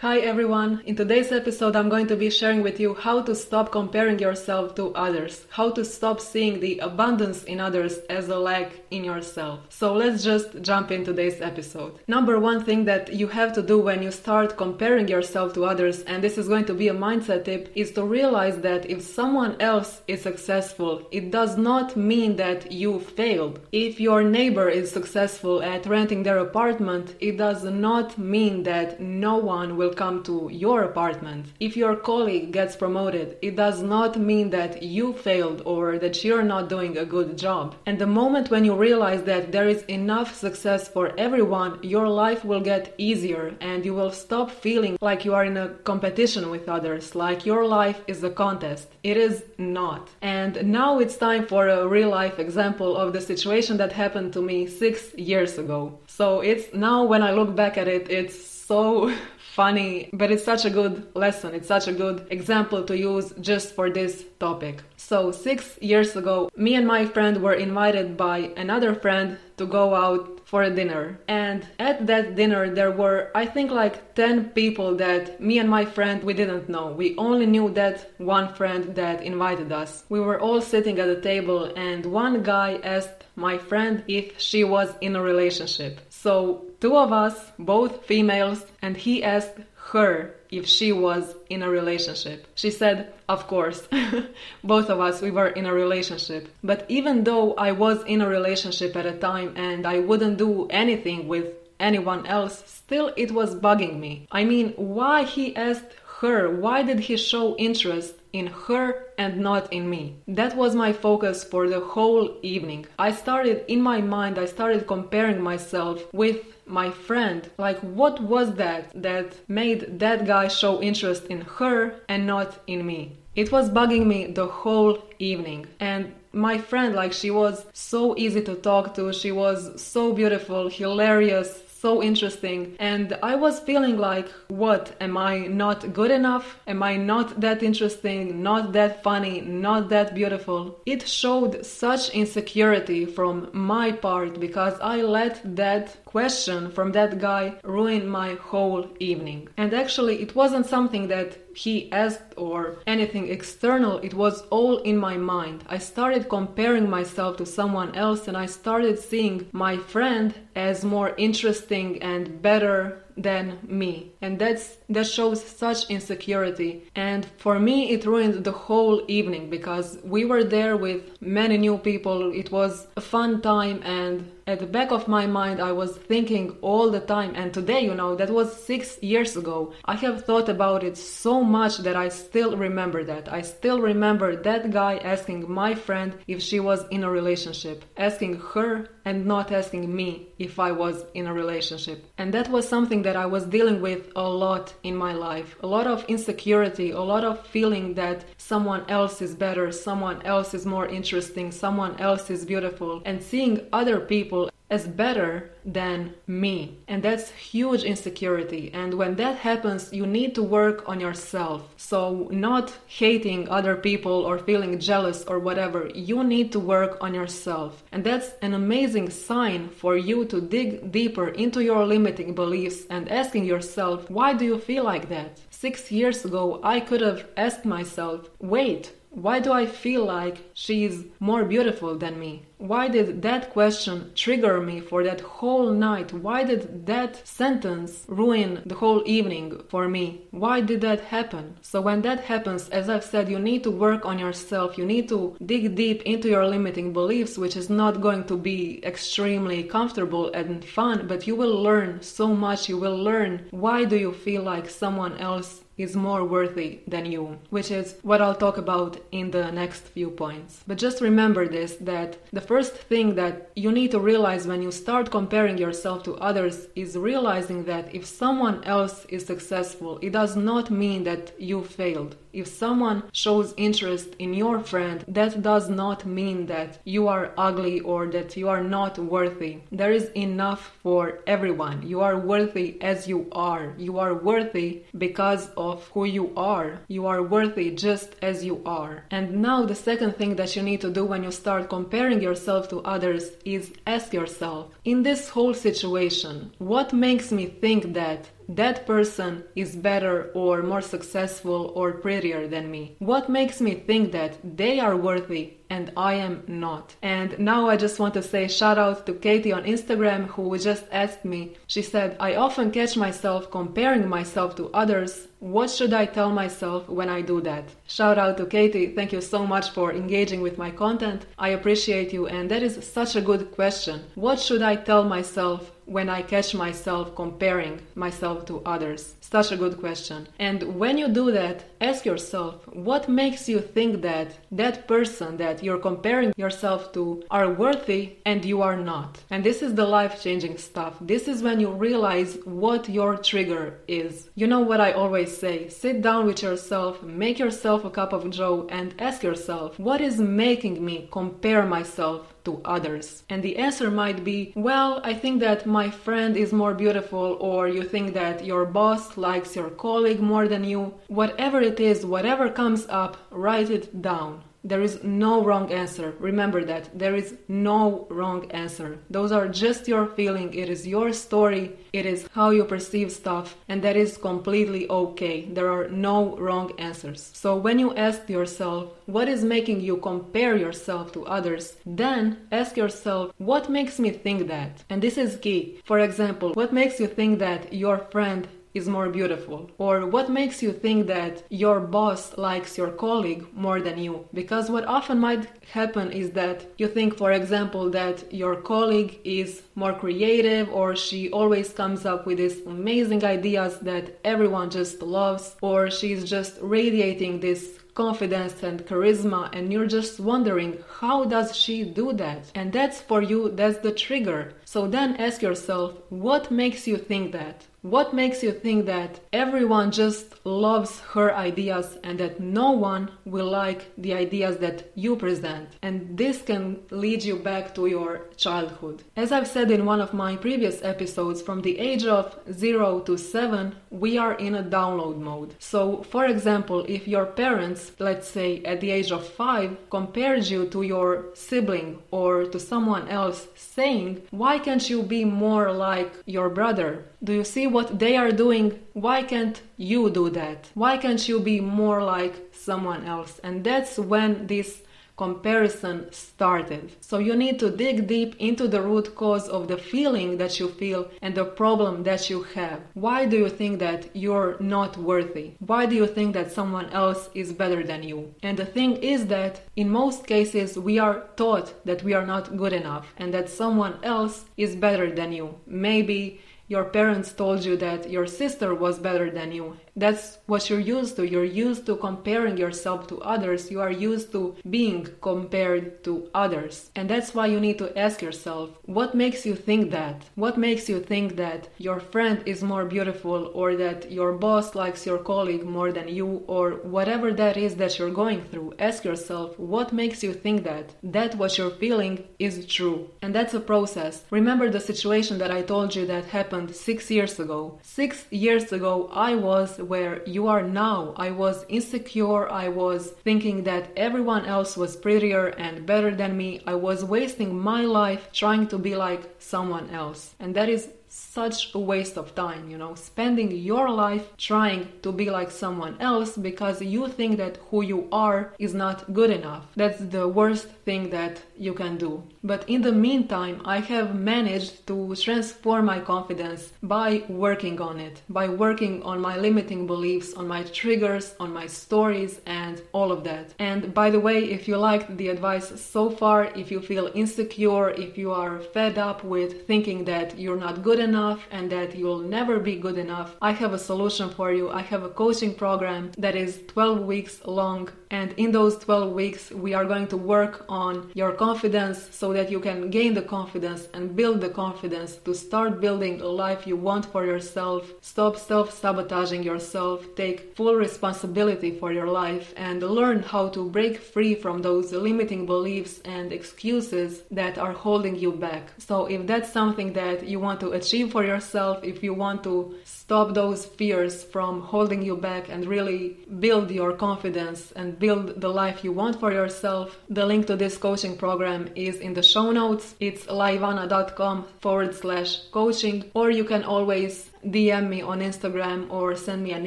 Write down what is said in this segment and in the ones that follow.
Hi everyone! In today's episode, I'm going to be sharing with you how to stop comparing yourself to others, how to stop seeing the abundance in others as a lack in yourself. So let's just jump in today's episode. Number one thing that you have to do when you start comparing yourself to others, and this is going to be a mindset tip, is to realize that if someone else is successful, it does not mean that you failed. If your neighbor is successful at renting their apartment, it does not mean that no one will will come to your apartment. If your colleague gets promoted, it does not mean that you failed or that you're not doing a good job. And the moment when you realize that there is enough success for everyone, your life will get easier and you will stop feeling like you are in a competition with others, like your life is a contest. It is not. And now it's time for a real life example of the situation that happened to me six years ago. So it's now when I look back at it, it's so funny, but it's such a good lesson. It's such a good example to use just for this topic. So, six years ago, me and my friend were invited by another friend to go out for a dinner. And at that dinner, there were, I think, like 10 people that me and my friend we didn't know. We only knew that one friend that invited us. We were all sitting at a table, and one guy asked my friend if she was in a relationship. So, two of us, both females, and he asked her if she was in a relationship. She said, Of course. Both of us, we were in a relationship. But even though I was in a relationship at a time and I wouldn't do anything with anyone else, still it was bugging me. I mean, why he asked her? Why did he show interest in her and not in me. That was my focus for the whole evening. I started in my mind, I started comparing myself with my friend. Like, what was that that made that guy show interest in her and not in me? It was bugging me the whole evening. And my friend, like, she was so easy to talk to, she was so beautiful, hilarious, so interesting. And I was feeling like, what? Am I not good enough? Am I not that interesting? Not that funny? Not that beautiful? It showed such insecurity from my part because I let that question from that guy ruined my whole evening. And actually, it wasn't something that he asked or anything external, it was all in my mind. I started comparing myself to someone else and I started seeing my friend as more interesting and better than me and that's that shows such insecurity and for me it ruined the whole evening because we were there with many new people it was a fun time and at the back of my mind i was thinking all the time and today you know that was 6 years ago. I have thought about it so much that i still remember that. I still remember that guy asking my friend if she was in a relationship asking her and not asking me if i was in a relationship and that was something that I was dealing with a lot in my life. A lot of insecurity, a lot of feeling that someone else is better, someone else is more interesting, someone else is beautiful, and seeing other people as better than me. And that's huge insecurity. And when that happens, you need to work on yourself. So, not hating other people or feeling jealous or whatever, you need to work on yourself. And that's an amazing sign for you to dig deeper into your limiting beliefs and asking yourself, why do you feel like that? Six years ago, I could have asked myself, wait, why do I feel like she's more beautiful than me? Why did that question trigger me for that whole night? Why did that sentence ruin the whole evening for me? Why did that happen? So, when that happens, as I've said, you need to work on yourself. You need to dig deep into your limiting beliefs, which is not going to be extremely comfortable and fun, but you will learn so much. You will learn why do you feel like someone else is more worthy than you, which is what I'll talk about in the next few points. But just remember this that the first thing that you need to realize when you start comparing yourself to others is realizing that if someone else is successful, it does not mean that you failed If someone shows interest in your friend, that does not mean that you are ugly or that you are not worthy. There is enough for everyone. You are worthy as you are. You are worthy because of who you are. You are worthy just as you are. And now, the second thing that you need to do when you start comparing yourself to others is ask yourself in this whole situation, what makes me think that that person is better or more successful or prettier than me? What makes me think that they are worthy and I am not? And now I just want to say shout out to Katie on Instagram who just asked me. She said, I often catch myself comparing myself to others. What should I tell myself when I do that? Shout out to Katie. Thank you so much for engaging with my content. I appreciate you, and that is such a good question. What should I tell myself when I catch myself comparing myself to others? Such a good question. And when you do that, ask yourself what makes you think that that person that you're comparing yourself to are worthy and you are not. And this is the life changing stuff. This is when you realize what your trigger is. You know what I always say sit down with yourself, make yourself a cup of joe, and ask yourself what is making me compare myself to others? And the answer might be, well, I think that my friend is more beautiful, or you think that your boss likes your colleague more than you. Whatever it is, whatever comes up, write it down. There is no wrong answer. Remember that. There is no wrong answer. Those are just your feeling. It is your story. It is how you perceive stuff. And that is completely okay. There are no wrong answers. So when you ask yourself, what is making you compare yourself to others? Then ask yourself, what makes me think that? And this is key. For example, what makes you think that your friend is more beautiful? Or what makes you think that your boss likes your colleague more than you? Because what often might happen is that you think, for example, that your colleague is more creative or she always comes up with these amazing ideas that everyone just loves, or she's just radiating this confidence and charisma and you're just wondering how does she do that and that's for you that's the trigger so then ask yourself what makes you think that what makes you think that everyone just loves her ideas and that no one will like the ideas that you present? And this can lead you back to your childhood. As I've said in one of my previous episodes, from the age of 0 to 7, we are in a download mode. So, for example, if your parents, let's say at the age of 5, compared you to your sibling or to someone else, saying, Why can't you be more like your brother? Do you see what they are doing? Why can't you do that? Why can't you be more like someone else? And that's when this comparison started. So you need to dig deep into the root cause of the feeling that you feel and the problem that you have. Why do you think that you're not worthy? Why do you think that someone else is better than you? And the thing is that in most cases we are taught that we are not good enough and that someone else is better than you. Maybe your parents told you that your sister was better than you that's what you're used to. You're used to comparing yourself to others. You are used to being compared to others. And that's why you need to ask yourself what makes you think that? What makes you think that your friend is more beautiful or that your boss likes your colleague more than you or whatever that is that you're going through? Ask yourself what makes you think that? That what you're feeling is true. And that's a process. Remember the situation that I told you that happened six years ago. Six years ago, I was where you are now. I was insecure. I was thinking that everyone else was prettier and better than me. I was wasting my life trying to be like someone else. And that is such a waste of time, you know, spending your life trying to be like someone else because you think that who you are is not good enough. That's the worst thing that you can do. But in the meantime, I have managed to transform my confidence by working on it, by working on my limiting beliefs, on my triggers, on my stories, and all of that. And by the way, if you liked the advice so far, if you feel insecure, if you are fed up with thinking that you're not good enough, and that you'll never be good enough, I have a solution for you. I have a coaching program that is 12 weeks long and in those 12 weeks, we are going to work on your confidence so that you can gain the confidence and build the confidence to start building a life you want for yourself. Stop self sabotaging yourself, take full responsibility for your life, and learn how to break free from those limiting beliefs and excuses that are holding you back. So, if that's something that you want to achieve for yourself, if you want to stop those fears from holding you back and really build your confidence and build the life you want for yourself. The link to this coaching program is in the show notes. It's laivana.com forward slash coaching, or you can always DM me on Instagram or send me an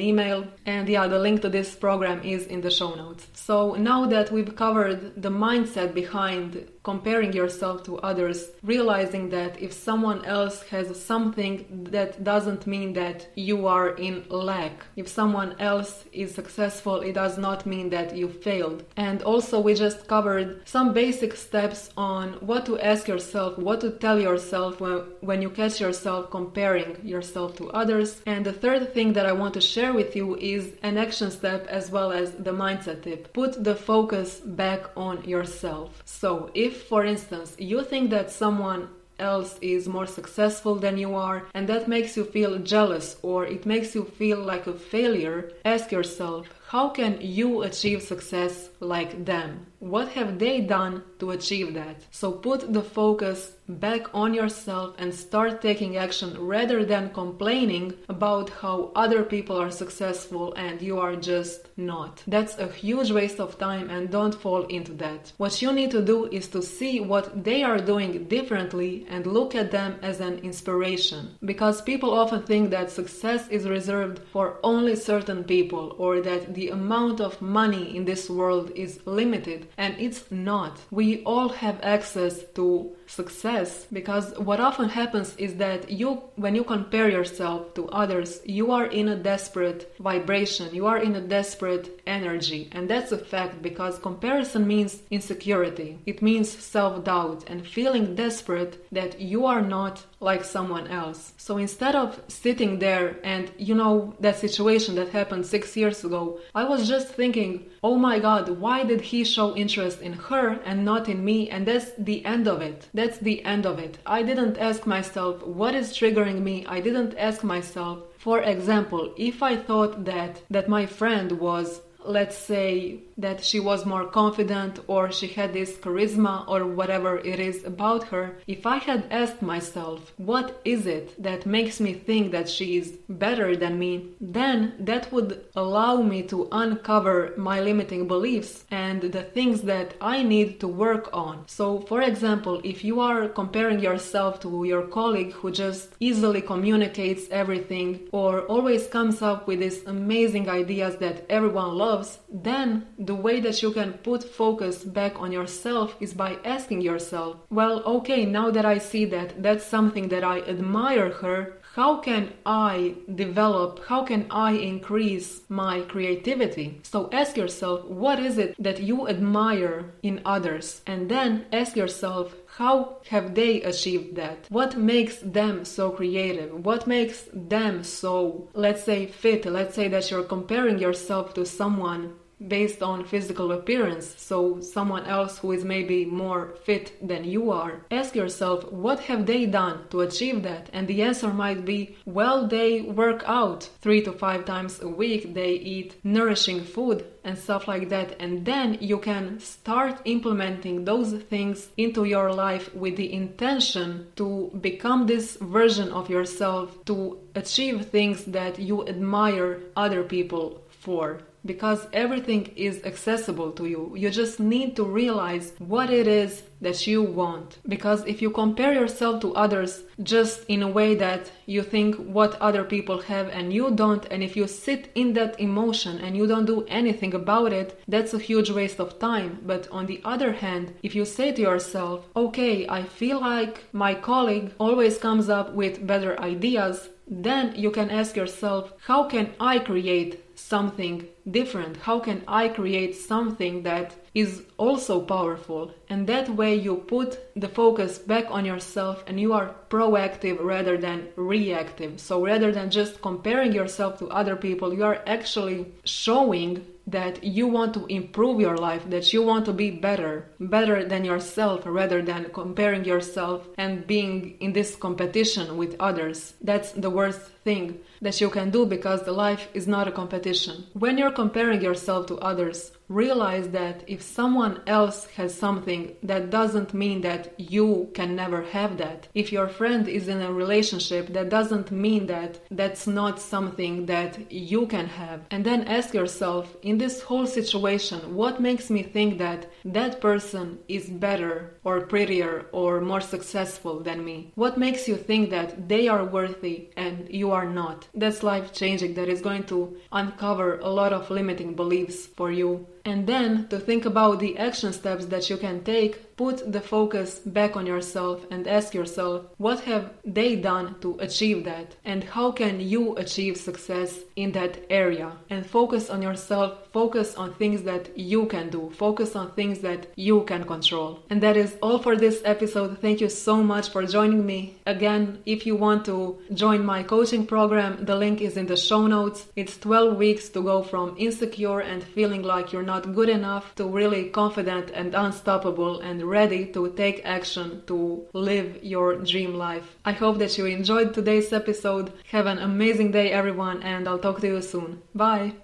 email. And yeah, the link to this program is in the show notes. So now that we've covered the mindset behind comparing yourself to others, realizing that if someone else has something, that doesn't mean that you are in lack. If someone else is successful, it does not mean that you failed. And also, we just covered some basic steps on what to ask yourself, what to tell yourself when, when you catch yourself comparing yourself to others. And the third thing that I want to share with you is an action step as well as the mindset tip. Put the focus back on yourself. So, if for instance you think that someone else is more successful than you are and that makes you feel jealous or it makes you feel like a failure, ask yourself how can you achieve success like them? What have they done to achieve that? So put the focus back on yourself and start taking action rather than complaining about how other people are successful and you are just not. That's a huge waste of time and don't fall into that. What you need to do is to see what they are doing differently and look at them as an inspiration. Because people often think that success is reserved for only certain people or that the the amount of money in this world is limited, and it's not. We all have access to success because what often happens is that you when you compare yourself to others you are in a desperate vibration you are in a desperate energy and that's a fact because comparison means insecurity. It means self-doubt and feeling desperate that you are not like someone else. So instead of sitting there and you know that situation that happened 6 years ago i was just thinking oh my god why did he show interest in her and not in me? And that's the end of it. that's the end of it. I didn't ask myself what is triggering me. I didn't ask myself, for example, if I thought that that my friend was let's say that she was more confident or she had this charisma or whatever it is about her, if I had asked myself, what is it that makes me think that she is better than me, then that would allow me to uncover my limiting beliefs and the things that I need to work on. So, for example, if you are comparing yourself to your colleague who just easily communicates everything or always comes up with these amazing ideas that everyone loves, then the way that you can put focus back on yourself is by asking yourself, well, okay, now that I see that that's something that I admire her, how can I develop, how can I increase my creativity? So ask yourself, what is it that you admire in others? And then ask yourself, how have they achieved that? What makes them so creative? What makes them so, let's say, fit? Let's say that you're comparing yourself to someone based on physical appearance, so someone else who is maybe more fit than you are. Ask yourself, what have they done to achieve that? And the answer might be, well, they work out three to five times a week, they eat nourishing food and stuff like that. And then you can start implementing those things into your life with the intention to become this version of yourself, to achieve things that you admire other people for because everything is accessible to you. You just need to realize what it is that you want. Because if you compare yourself to others just in a way that you think what other people have and you don't, and if you sit in that emotion and you don't do anything about it, that's a huge waste of time. But on the other hand, if you say to yourself, okay, I feel like my colleague always comes up with better ideas, then you can ask yourself, how can I create something different? How can I create something that is also powerful? And that way you put the focus back on yourself and you are proactive rather than reactive. So rather than just comparing yourself to other people, you are actually showing that you want to improve your life, that you want to be better, better than yourself rather than comparing yourself and being in this competition with others. That's the worst thing that you can do because the life is not a competition. When you're comparing yourself to others, realize that if someone else has something, that doesn't mean that you can never have that. If your friend is in a relationship, that doesn't mean that that's not something that you can have. And then ask yourself, in this whole situation, what makes me think that that person is better or prettier or more successful than me? What makes you think that they are worthy and you are not? That's life changing. That is going to uncover a lot of limiting beliefs for you and then to think about the action steps that you can take put the focus back on yourself and ask yourself what have they done to achieve that? And how can you achieve success in that area? And focus on yourself focus on things that you can do focus on things that you can control. And that is all for this episode. Thank you so much for joining me. Again if you want to join my coaching program the link is in the show notes. It's 12 weeks to go from insecure and feeling like you're not good enough to really confident and unstoppable and ready to take action to live your dream life. I hope that you enjoyed today's episode. Have an amazing day, everyone, and I'll talk to you soon. Bye.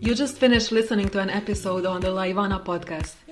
You just finished listening to an episode on the Laivana podcast.